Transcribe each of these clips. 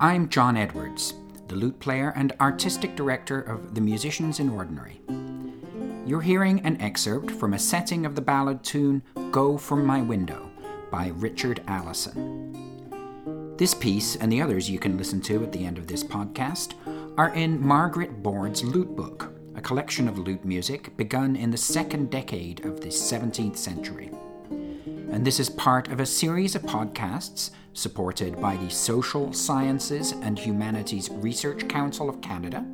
I'm John Edwards, the lute player and artistic director of The Musicians in Ordinary. You're hearing an excerpt from a setting of the ballad tune Go From My Window by Richard Allison. This piece and the others you can listen to at the end of this podcast are in Margaret Board's Lute Book, a collection of lute music begun in the second decade of the 17th century. And this is part of a series of podcasts supported by the Social Sciences and Humanities Research Council of Canada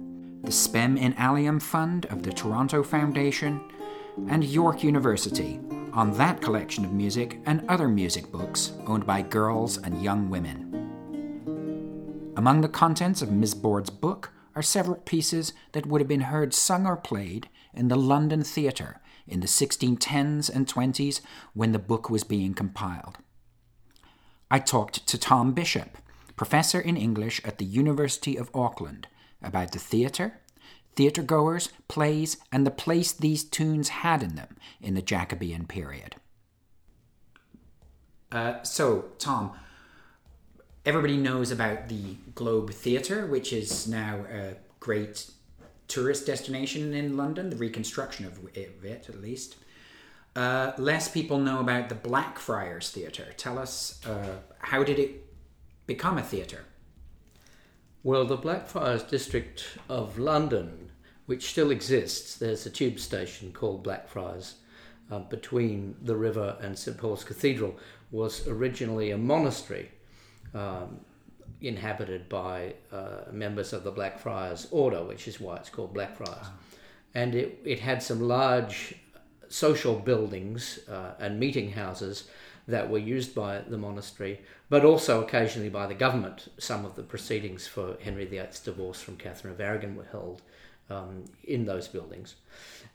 the Spem in Alium Fund of the Toronto Foundation, and York University on that collection of music and other music books owned by girls and young women. Among the contents of Miss Board's book are several pieces that would have been heard sung or played in the London theatre in the 1610s and 20s when the book was being compiled. I talked to Tom Bishop, professor in English at the University of Auckland, about the theatre, theatre goers, plays, and the place these tunes had in them in the Jacobean period. Uh, so, Tom, everybody knows about the Globe Theatre, which is now a great tourist destination in London, the reconstruction of it, at least. Uh, less people know about the Blackfriars Theatre. Tell us, uh, how did it become a theatre? Well, the Blackfriars district of London, which still exists, there's a tube station called Blackfriars uh, between the river and St Paul's Cathedral, was originally a monastery um, inhabited by uh, members of the Blackfriars Order, which is why it's called Blackfriars. And it, it had some large social buildings uh, and meeting houses that were used by the monastery, but also occasionally by the government. Some of the proceedings for Henry VIII's divorce from Catherine of Aragon were held um, in those buildings.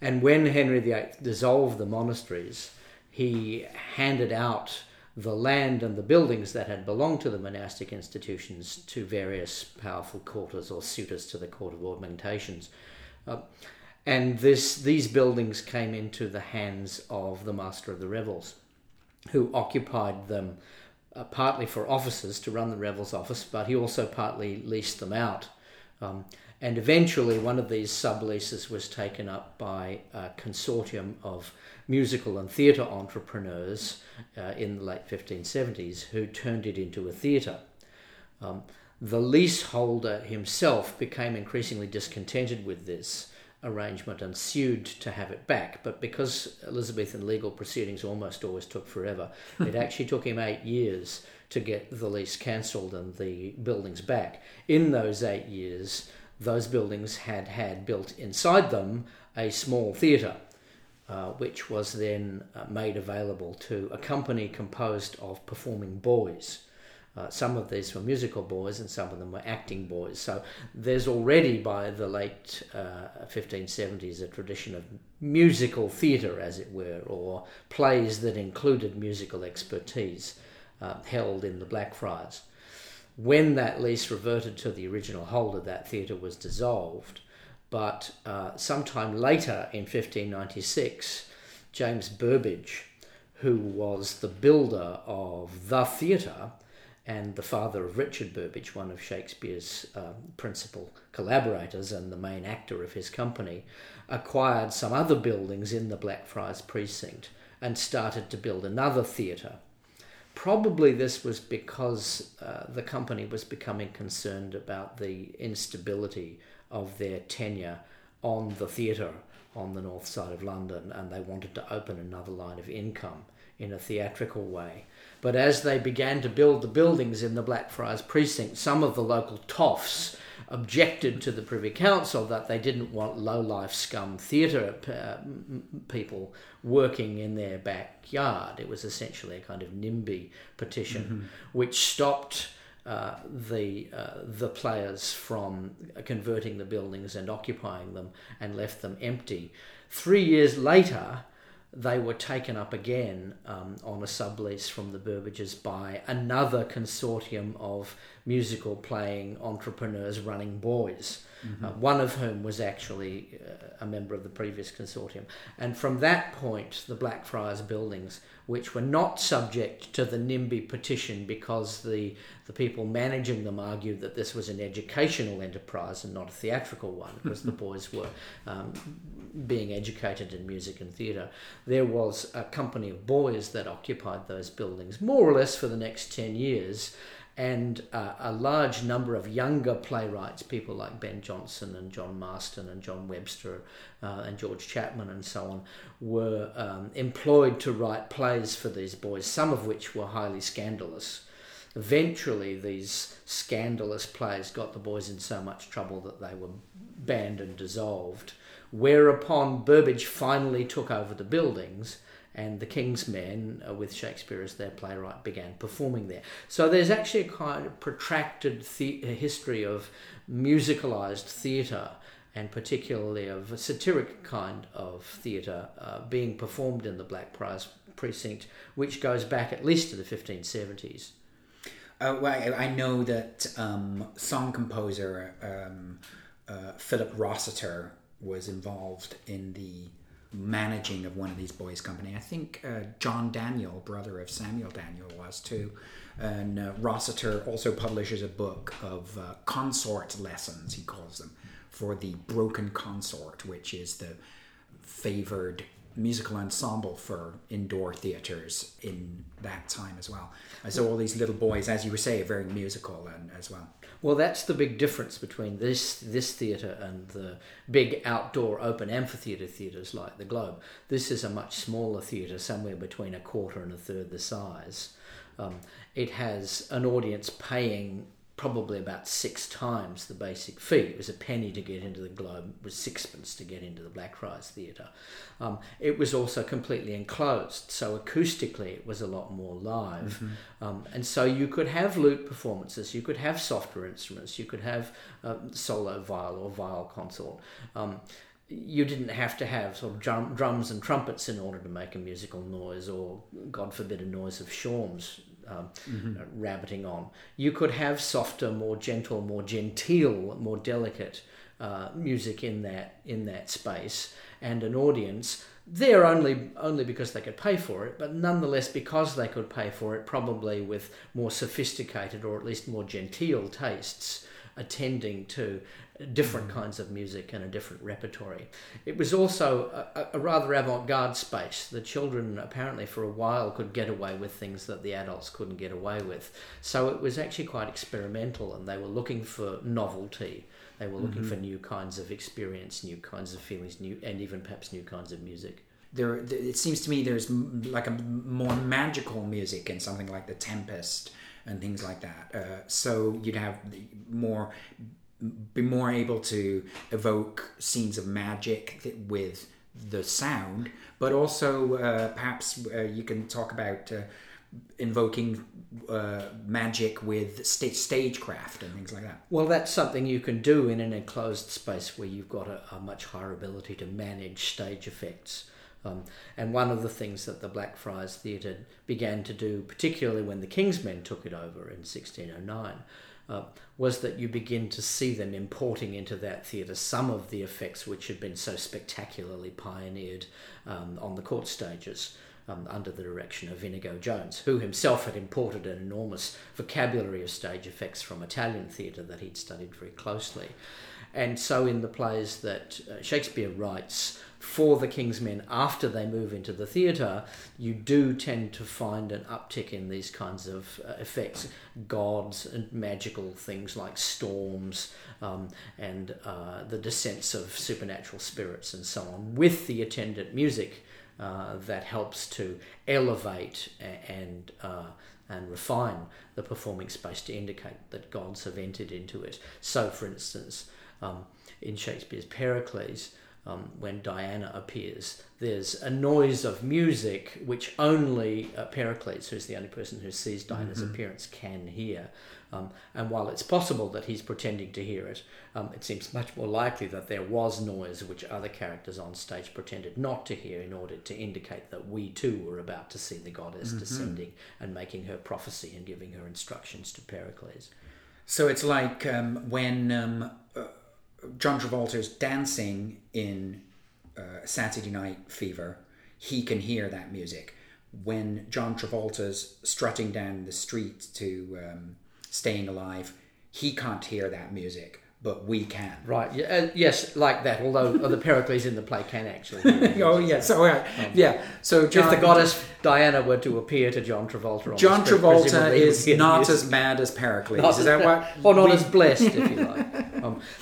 And when Henry VIII dissolved the monasteries, he handed out the land and the buildings that had belonged to the monastic institutions to various powerful courtiers or suitors to the court of augmentations. Uh, and this, these buildings came into the hands of the master of the revels who occupied them uh, partly for officers to run the Revels office, but he also partly leased them out. Um, and eventually, one of these subleases was taken up by a consortium of musical and theatre entrepreneurs uh, in the late 1570s who turned it into a theatre. Um, the leaseholder himself became increasingly discontented with this arrangement and sued to have it back. But because Elizabethan legal proceedings almost always took forever, it actually took him eight years to get the lease cancelled and the buildings back. In those eight years, those buildings had had built inside them a small theatre. Uh, which was then uh, made available to a company composed of performing boys. Uh, some of these were musical boys and some of them were acting boys. So there's already by the late uh, 1570s a tradition of musical theatre, as it were, or plays that included musical expertise uh, held in the Blackfriars. When that lease reverted to the original holder, that theatre was dissolved. But uh, sometime later in 1596, James Burbage, who was the builder of the theatre, and the father of Richard Burbage, one of Shakespeare's um, principal collaborators and the main actor of his company, acquired some other buildings in the Blackfriars precinct and started to build another theatre. Probably this was because uh, the company was becoming concerned about the instability of their tenure on the theatre on the north side of London and they wanted to open another line of income in a theatrical way. But as they began to build the buildings in the Blackfriars precinct, some of the local toffs objected to the Privy Council that they didn't want low-life scum theatre uh, people working in their backyard. It was essentially a kind of NIMBY petition, mm-hmm. which stopped uh, the uh, the players from converting the buildings and occupying them and left them empty. Three years later, they were taken up again um, on a sublease from the Burbages by another consortium of musical playing entrepreneurs running boys. Mm-hmm. uh, one of whom was actually uh, a member of the previous consortium. And from that point, the Blackfriars buildings, which were not subject to the NIMBY petition because the, the people managing them argued that this was an educational enterprise and not a theatrical one, because the boys were um, being educated in music and theatre. There was a company of boys that occupied those buildings more or less for the next 10 years and uh, a large number of younger playwrights, people like Ben Jonson and John Marston and John Webster uh, and George Chapman and so on, were um, employed to write plays for these boys, some of which were highly scandalous. Eventually, these scandalous plays got the boys in so much trouble that they were banned and dissolved. Whereupon Burbage finally took over the buildings and the King's Men, uh, with Shakespeare as their playwright, began performing there. So there's actually a kind of protracted the- history of musicalized theatre, and particularly of a satiric kind of theatre uh, being performed in the Blackfriars precinct, which goes back at least to the 1570s. Uh, well, I know that um, song composer um, uh, Philip Rosseter was involved in the managing of one of these boys' company. I think uh, John Daniel, brother of Samuel Daniel, was too. And uh, Rosseter also publishes a book of uh, consort lessons, he calls them, for the broken consort, which is the favored musical ensemble for indoor theaters in that time as well. And so all these little boys, as you were saying, very musical and as well. Well, that's the big difference between this this theatre and the big outdoor open amphitheatre theatres like the Globe. This is a much smaller theatre, somewhere between a quarter and a third the size. Um, it has an audience paying probably about six times the basic fee. It was a penny to get into the Globe, it was sixpence to get into the Blackfriars Theatre. Um, it was also completely enclosed, so acoustically it was a lot more live. Mm-hmm. Um, and so you could have lute performances, you could have softer instruments, you could have uh, solo viol or viol consort. Um, you didn't have to have sort of drum, drums and trumpets in order to make a musical noise, or God forbid, a noise of shawms um, mm-hmm. uh, rabbiting on. You could have softer, more gentle, more genteel, more delicate uh, music in that in that space, and an audience there only only because they could pay for it, but nonetheless because they could pay for it, probably with more sophisticated or at least more genteel tastes attending to different mm. kinds of music and a different repertory. It was also a, a rather avant garde space. The children apparently for a while could get away with things that the adults couldn't get away with. So it was actually quite experimental and they were looking for novelty. They were looking mm-hmm. for new kinds of experience, new kinds of feelings, new and even perhaps new kinds of music there it seems to me there's like a more magical music in something like the tempest and things like that uh, so you'd have more be more able to evoke scenes of magic with the sound, but also uh, perhaps uh, you can talk about uh, invoking uh, magic with st- stagecraft and things like that. Well, that's something you can do in an enclosed space where you've got a, a much higher ability to manage stage effects. Um, and one of the things that the Blackfriars Theatre began to do, particularly when the King's Men took it over in 1609, uh, was that you begin to see them importing into that theatre some of the effects which had been so spectacularly pioneered um, on the court stages. Um, under the direction of Inigo Jones, who himself had imported an enormous vocabulary of stage effects from Italian theatre that he'd studied very closely. And so, in the plays that uh, Shakespeare writes, for the King's Men after they move into the theatre, you do tend to find an uptick in these kinds of uh, effects, gods and magical things like storms um, and uh, the descents of supernatural spirits and so on, with the attendant music uh, that helps to elevate and uh, and refine the performing space to indicate that gods have entered into it. So, for instance, um, in Shakespeare's Pericles, um, when Diana appears. There's a noise of music which only uh, Pericles, who's the only person who sees Diana's mm-hmm. appearance, can hear. Um, and while it's possible that he's pretending to hear it, um, it seems much more likely that there was noise which other characters on stage pretended not to hear in order to indicate that we too were about to see the goddess mm-hmm. descending and making her prophecy and giving her instructions to Pericles. So it's like um, when um, John Travolta's dancing in uh, Saturday Night Fever, he can hear that music. When John Travolta's strutting down the street to um, Staying Alive, he can't hear that music, but we can. Right. Yeah, uh, yes, like that. Although the Pericles in the play can actually. hear it. Oh yeah, so uh, yeah, so John, if the goddess Diana were to appear to John Travolta, on the John Travolta presumably he would is not as mad as Pericles. Not is that what? Or not we- as blessed, if you like.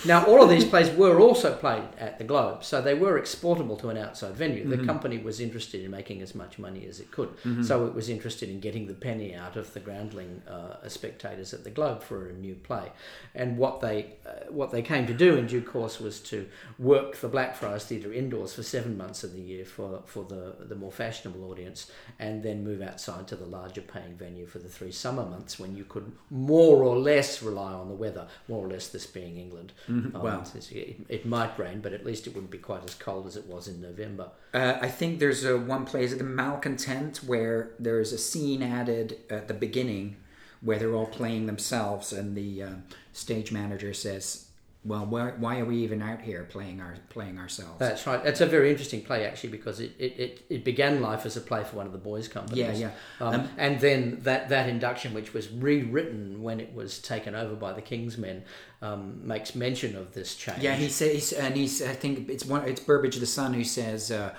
Now, all of these plays were also played at the Globe, so they were exportable to an outside venue. Mm-hmm. The company was interested in making as much money as it could, so it was interested in getting the penny out of the groundling uh, spectators at the Globe for a new play. And what they uh, what they came to do in due course was to work the Blackfriars Theatre indoors for seven months of the year for for the the more fashionable audience, and then move outside to the larger paying venue for the three summer months when you could more or less rely on the weather, more or less this being England. Um, Wow. it's- it, it might rain, but at least it wouldn't be quite as cold as it was in November. Uh, I think there's a one place at the Malcontent where there's a scene added at the beginning where they're all playing themselves, and the um stage manager says, "Well, why, why are we even out here playing our playing ourselves?" That's right. That's a very interesting play actually because it, it, it, it began life as a play for one of the boys' companies. Yeah, yeah. Um, Um, and then that, that induction, which was rewritten when it was taken over by the King's Men, um, makes mention of this change. Yeah, he says, and he's. I think it's one. It's Burbage the son who says, uh,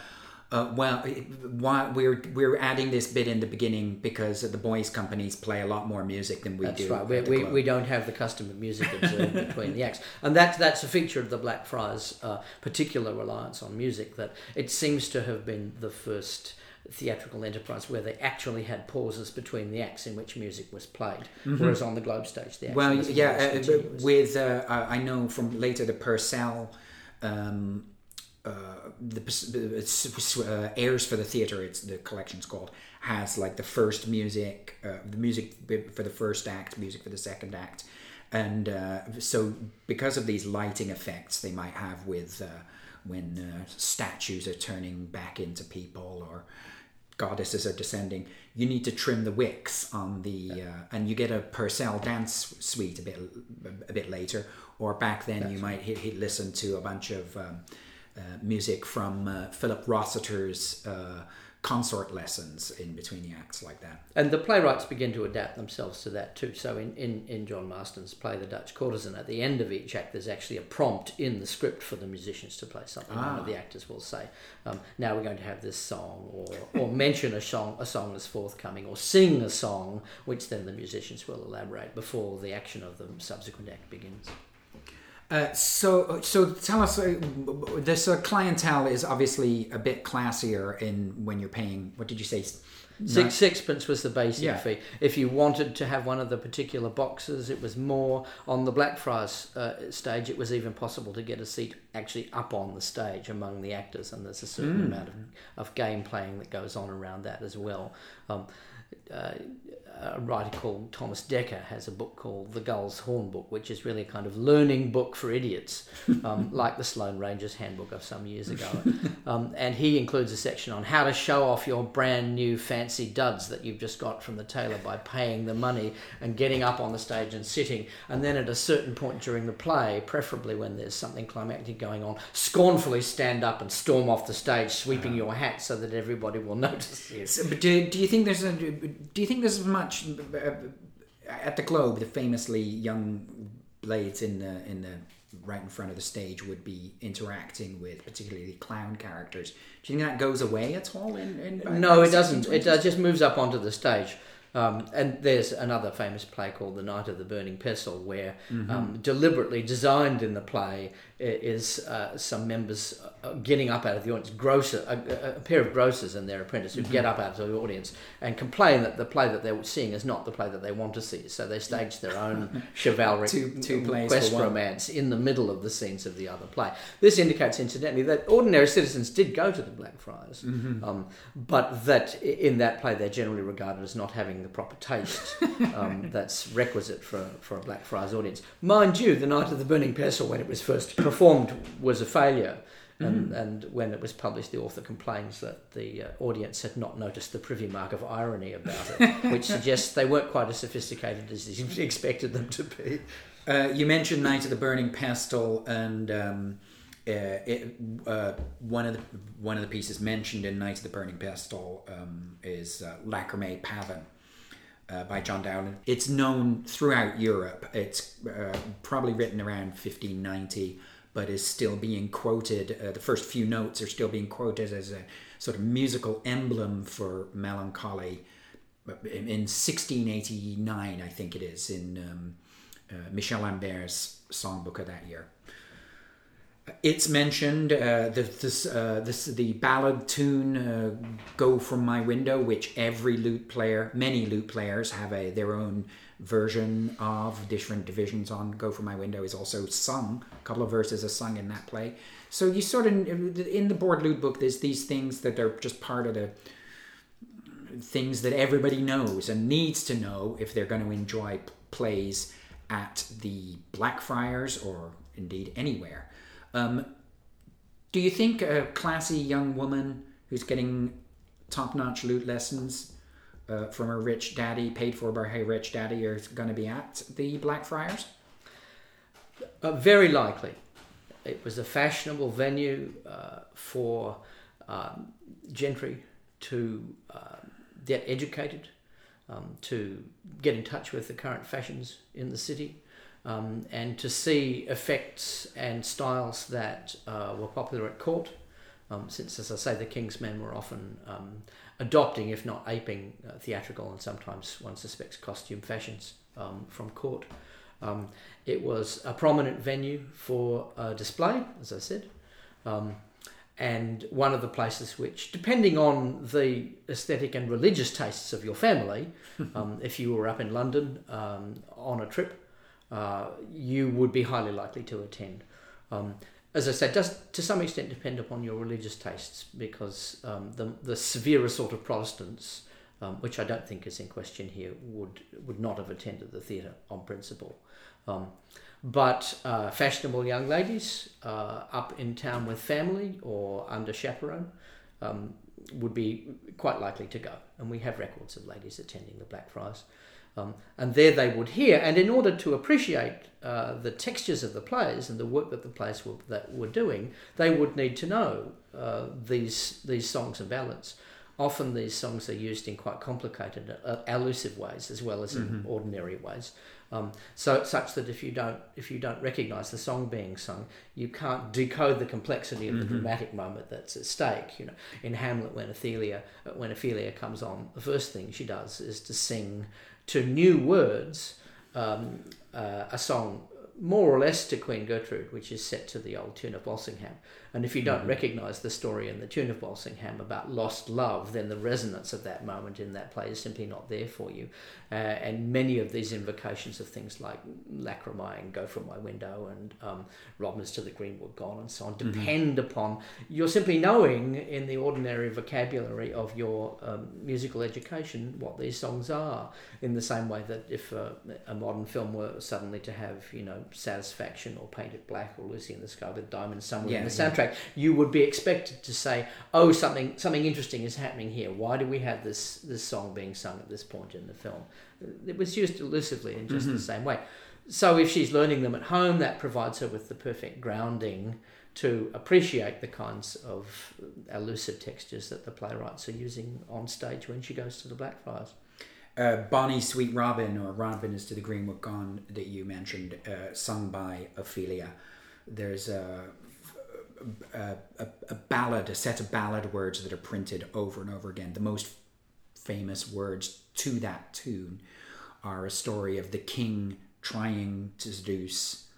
uh, "Well, why we're we're adding this bit in the beginning because the boys' companies play a lot more music than we That's do." right. We, we, we don't have the custom of music observed between the acts, and that's that's a feature of the Blackfriars' uh, particular reliance on music. That it seems to have been the first theatrical enterprise where they actually had pauses between the acts in which music was played, whereas on the Globe stage the Well, yeah, uh, with uh, I I know from later the Purcell, um, uh, the uh, airs for the theater. It's the collection's called has like the first music, uh, the music for the first act, music for the second act, and uh, so because of these lighting effects they might have with uh, when uh, statues are turning back into people or goddesses are descending, you need to trim the wicks on the, uh, and you get a Purcell dance suite a bit a bit later. Or back then, you might hit, hit listen to a bunch of um, music from uh, Philip Rosseter's uh, consort lessons in between the acts, like that. And the playwrights begin to adapt themselves to that too. So in, in, in John Marston's play, The Dutch Courtesan, at the end of each act, there's actually a prompt in the script for the musicians to play something. One Ah. of the actors will say, um, "Now we're going to have this song," or or mention a song a song that's forthcoming, or sing a song, which then the musicians will elaborate before the action of the subsequent act begins. Uh, so, so tell us, uh, this uh, clientele is obviously a bit classier in when you're paying. What did you say? Six sixpence was the basic Yeah. fee. If you wanted to have one of the particular boxes, it was more. On the Blackfriars uh, stage, it was even possible to get a seat actually up on the stage among the actors, and there's a certain amount of, of game playing that goes on around that as well. Um, uh, a writer called Thomas Dekker has a book called The Gull's Horn Book, which is really a kind of learning book for idiots, um, like the Sloane Rangers Handbook of some years ago. Um, and he includes a section on how to show off your brand new fancy duds that you've just got from the tailor by paying the money and getting up on the stage and sitting. And then at a certain point during the play, preferably when there's something climactic going on, scornfully stand up and storm off the stage, sweeping your hat so that everybody will notice you. So, but do, do you think there's a do you think there's much uh, at the Globe? The famously young blades in the in the right in front of the stage would be interacting with particularly clown characters. Do you think that goes away at all? In, in No, it doesn't. It 1620s? does, just moves up onto the stage. Um, and there's another famous play called The Knight of the Burning Pestle, where um, deliberately designed in the play is uh, some members uh, getting up out of the audience, grocer, a, a- pair of grocers and their apprentice who get up out of the audience and complain that the play that they're seeing is not the play that they want to see. So they stage their own chivalric Two- two plays quest romance in the middle of the scenes of the other play. This indicates, incidentally, that ordinary citizens did go to the Blackfriars, um, but that in that play they're generally regarded as not having the proper taste um, that's requisite for, for a Blackfriars audience. Mind you, The Knight of the Burning Pestle, when it was first performed, was a failure. And, and when it was published, the author complains that the uh, audience had not noticed the privy mark of irony about it, which suggests they weren't quite as sophisticated as he expected them to be. Uh, you mentioned Knight of the Burning Pestle, and um, uh, it, uh, one of the one of the pieces mentioned in Knight of the Burning Pestle um, is uh, Lacrimae Pavan. Uh, by John Dowland. It's known throughout Europe. It's uh, probably written around 1590, but is still being quoted. Uh, the first few notes are still being quoted as a sort of musical emblem for melancholy. In, in 1689, I think it is, in um, uh, Michel Lambert's songbook of that year. It's mentioned uh, the, this, uh, this, the ballad tune uh, "Go from My Window," which every lute player, many lute players, have a their own version of. Different divisions on "Go For My Window" is also sung. A couple of verses are sung in that play. So you sort of in the board lute book, there's these things that are just part of the things that everybody knows and needs to know if they're going to enjoy plays at the Blackfriars or indeed anywhere. Um, do you think a classy young woman who's getting top notch lute lessons uh, from her rich daddy, paid for by her rich daddy, is going to be at the Blackfriars? Uh, very likely. It was a fashionable venue uh, for um, gentry to um, get educated, um, to get in touch with the current fashions in the city, um, and to see effects and styles that uh, were popular at court. Um, since, as I say, the king's men were often um, adopting, if not aping, uh, theatrical and sometimes one suspects costume fashions um, from court. Um, it was a prominent venue for display, as I said and one of the places which, depending on the aesthetic and religious tastes of your family, um, if you were up in London um, on a trip, uh, you would be highly likely to attend. As I said, does to some extent depend upon your religious tastes because um, the the severer sort of Protestants, um, which I don't think is in question here, would would not have attended the theatre on principle. Um, but uh, fashionable young ladies uh, up in town with family or under chaperone um, would be quite likely to go. And we have records of ladies attending the Blackfriars. Um, and there they would hear, and in order to appreciate uh, the textures of the plays and the work that the plays were, that were doing, they would need to know uh, these, these songs and ballads. Often these songs are used in quite complicated, uh, allusive ways as well as in mm-hmm. ordinary ways. Um, so such that if you don't if you don't recognise the song being sung, you can't decode the complexity of mm-hmm. the dramatic moment that's at stake. You know, in Hamlet, when Ophelia when Ophelia comes on, the first thing she does is to sing to new words um, uh, a song more or less to Queen Gertrude, which is set to the old tune of Walsingham. And if you don't mm-hmm. recognise the story in the tune of Walsingham about lost love, then the resonance of that moment in that play is simply not there for you. Uh, and many of these invocations of things like lacrimae and go from my window and um, Robin's to the greenwood gone and so on mm-hmm. depend upon you're simply knowing in the ordinary vocabulary of your um, musical education what these songs are. In the same way that if uh, a modern film were suddenly to have, you know, Satisfaction or Paint It Black or Lucy in the Sky with Diamonds somewhere yeah, in the soundtrack, yeah. you would be expected to say, "Oh, something something interesting is happening here. Why do we have this this song being sung at this point in the film?" It was used elusively in just mm-hmm. the same way. So if she's learning them at home, that provides her with the perfect grounding to appreciate the kinds of elusive textures that the playwrights are using on stage when she goes to the Blackfriars uh, Bonnie Sweet Robin or Robin is to the Greenwood Gone that you mentioned, uh, sung by Ophelia. There's a, a, a, ballad, a set of ballad words that are printed over and over again. The most famous words to that tune are a story of the king trying to seduce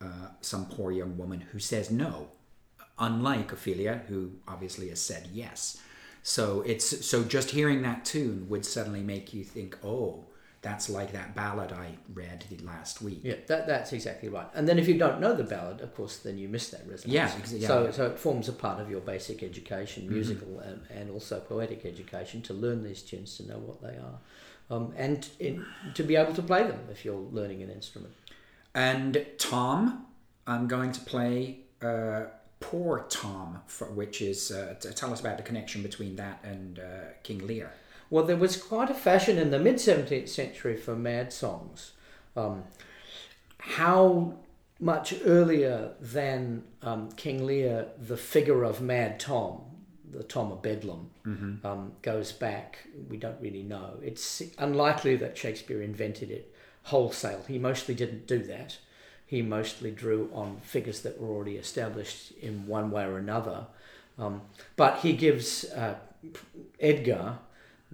uh, some poor young woman who says no, unlike Ophelia, who obviously has said yes. So it's so just hearing that tune would suddenly make you think, oh, that's like that ballad I read last week. Yeah, that, that's exactly right. And then if you don't know the ballad, of course, then you miss that resonance. Yeah, yeah. So, so it forms a part of your basic education, mm-hmm. musical mm-hmm. and, and also poetic education, to learn these tunes, to know what they are, um, and in, to be able to play them if you're learning an instrument. And Tom, I'm going to play uh, Poor Tom, for, which is uh, tell us about the connection between that and uh, King Lear. Well, there was quite a fashion in the mid 17th century for mad songs. Um, how much earlier than um, King Lear, the figure of Mad Tom, the Tom of Bedlam, mm-hmm. um, goes back, we don't really know. It's unlikely that Shakespeare invented it wholesale. He mostly didn't do that. He mostly drew on figures that were already established in one way or another. Um, but he gives uh, Edgar,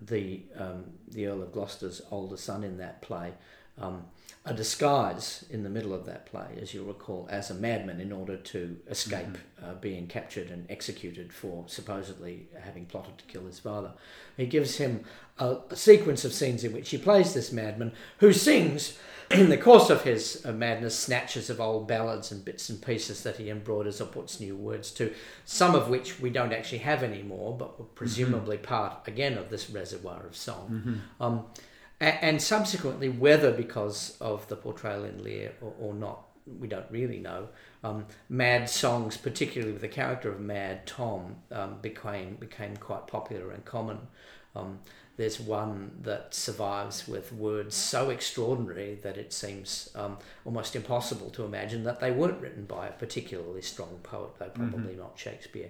the um, the Earl of Gloucester's older son in that play, um, a disguise in the middle of that play, as you'll recall, as a madman in order to escape mm-hmm. uh, being captured and executed for supposedly having plotted to kill his father. He gives him a, a sequence of scenes in which he plays this madman who sings in the course of his uh, madness, snatches of old ballads and bits and pieces that he embroiders or puts new words to, some of which we don't actually have anymore, but were presumably mm-hmm. part again of this reservoir of song. Mm-hmm. Um, and, and, subsequently, whether because of the portrayal in Lear or, or not, we don't really know. Um, mad songs, particularly with the character of Mad Tom, um, became became quite popular and common. Um, there's one that survives with words so extraordinary that it seems um, almost impossible to imagine that they weren't written by a particularly strong poet, though probably mm-hmm. not Shakespeare.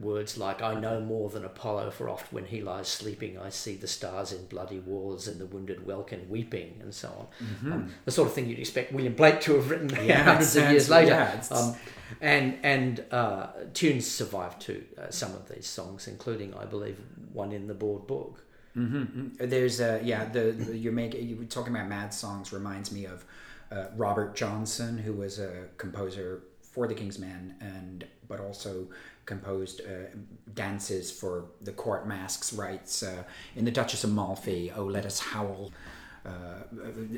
Words like, I know more than Apollo, for oft when he lies sleeping, I see the stars in bloody wars and the wounded welkin weeping, and so on. Mm-hmm. Um, the sort of thing you'd expect William Blake to have written yeah, hundreds of years later. Yeah, um, and and uh, tunes survive too, uh, some of these songs, including, I believe, one in the board book. Mm-hmm. mm-hmm. There's uh, yeah the, the you're making you were talking about mad songs reminds me of uh, Robert Johnson who was a composer for the King's Men and but also composed uh, dances for the court masks rights uh, in the Duchess of Malfi. Oh, let us howl. Uh,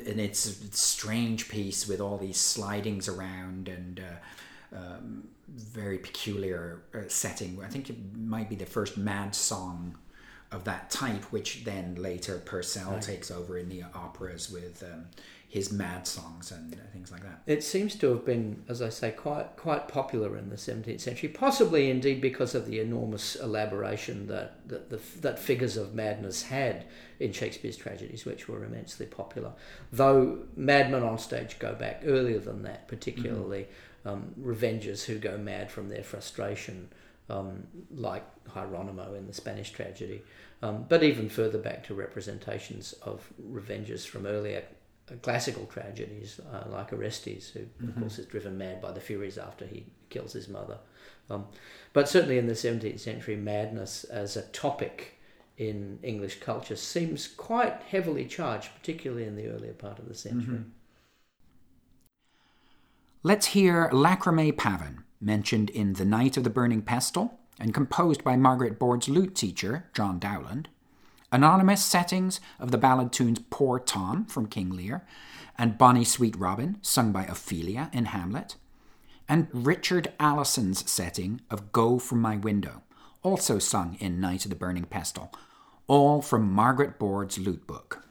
and it's a strange piece with all these slidings around and uh, um, very peculiar uh, setting. I think it might be the first mad song of that type, which then later Purcell right. takes over in the operas with um, his mad songs and things like that. It seems to have been, as I say, quite quite popular in the 17th century, possibly indeed because of the enormous elaboration that that, the, that figures of madness had in Shakespeare's tragedies, which were immensely popular. Though madmen on stage go back earlier than that, particularly mm-hmm. um, revengers who go mad from their frustration. Um, like Hieronymo in the Spanish tragedy, um, but even further back to representations of revengers from earlier classical tragedies, uh, like Orestes, who mm-hmm. of course is driven mad by the Furies after he kills his mother. Um, but certainly in the 17th century, madness as a topic in English culture seems quite heavily charged, particularly in the earlier part of the century. Mm-hmm. Let's hear Lacrimae Pavan, mentioned in The Knight of the Burning Pestle, and composed by Margaret Board's lute teacher, John Dowland, anonymous settings of the ballad tunes Poor Tom from King Lear and Bonnie Sweet Robin, sung by Ophelia in Hamlet, and Richard Allison's setting of Go From My Window, also sung in Knight of the Burning Pestle, all from Margaret Board's lute book.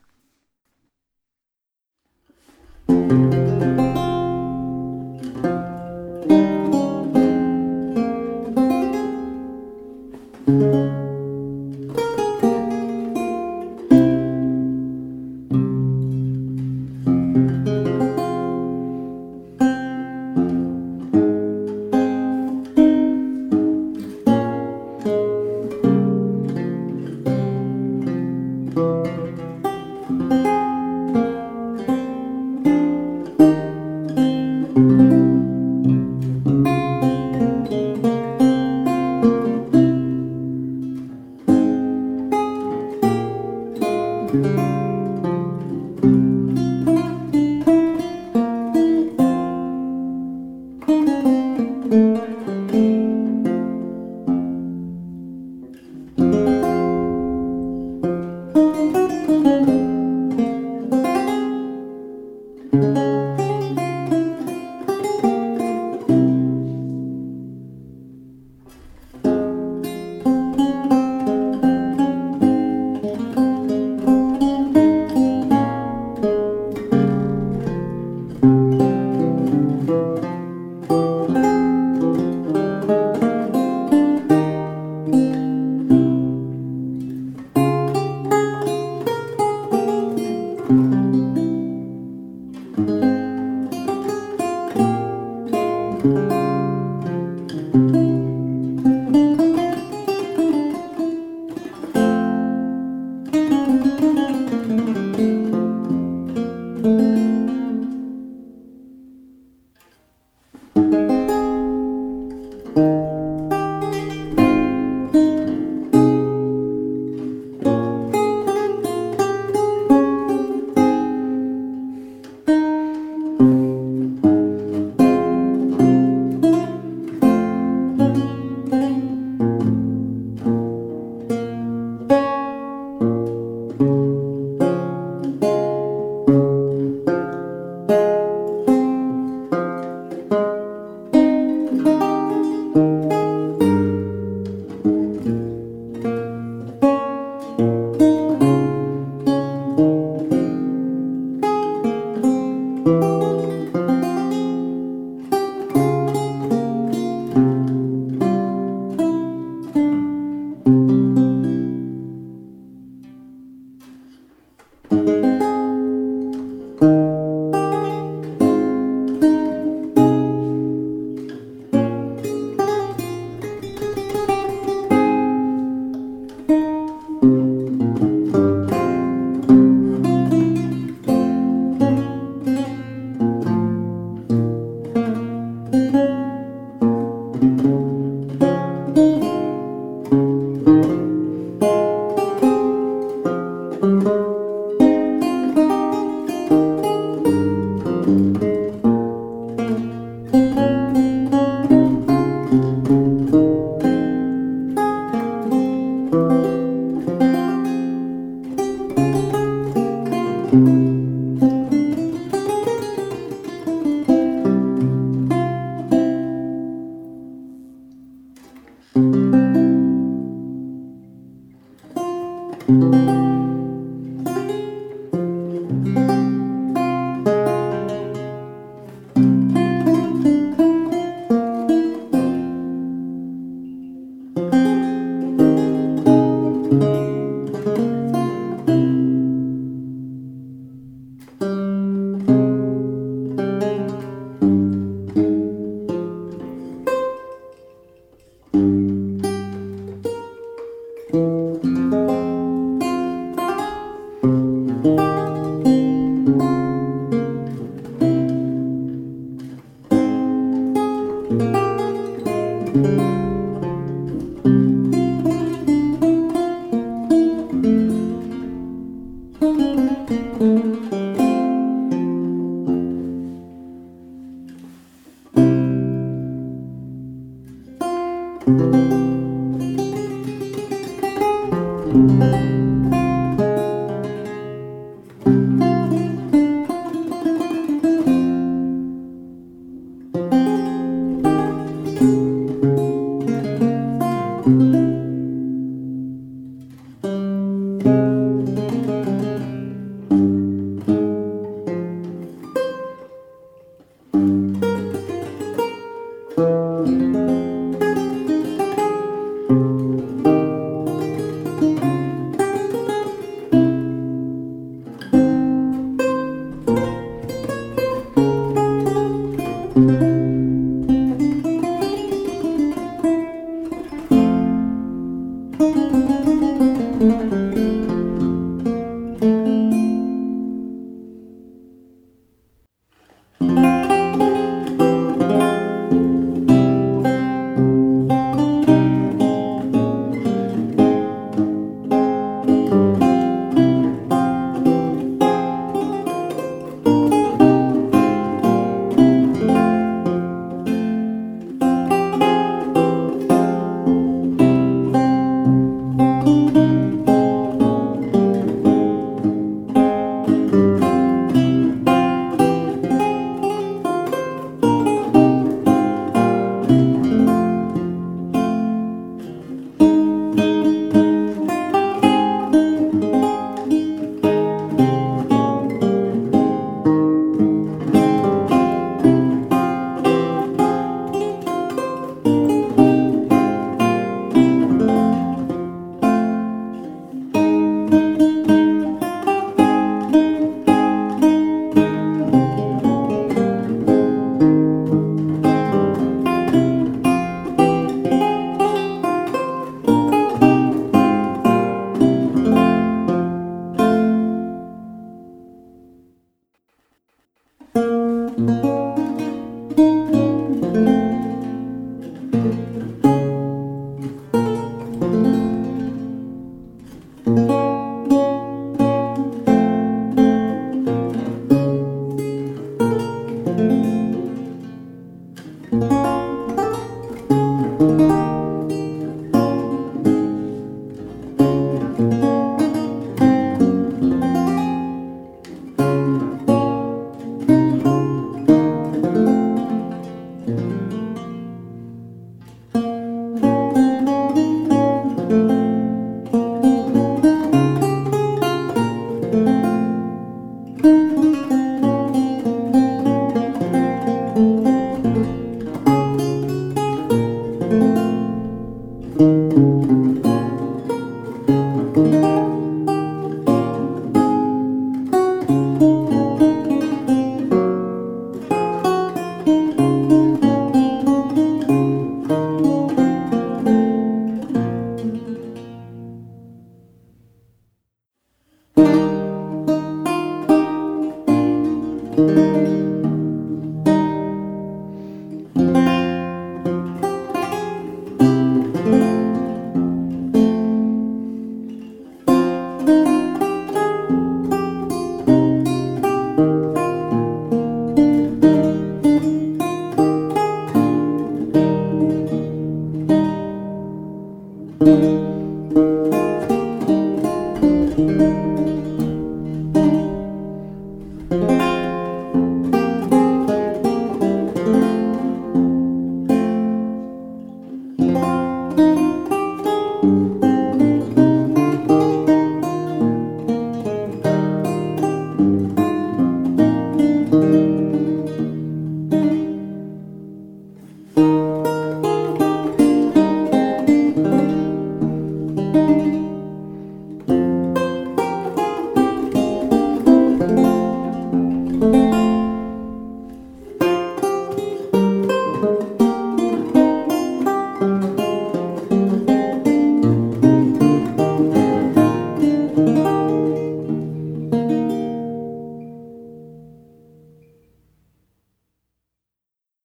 Música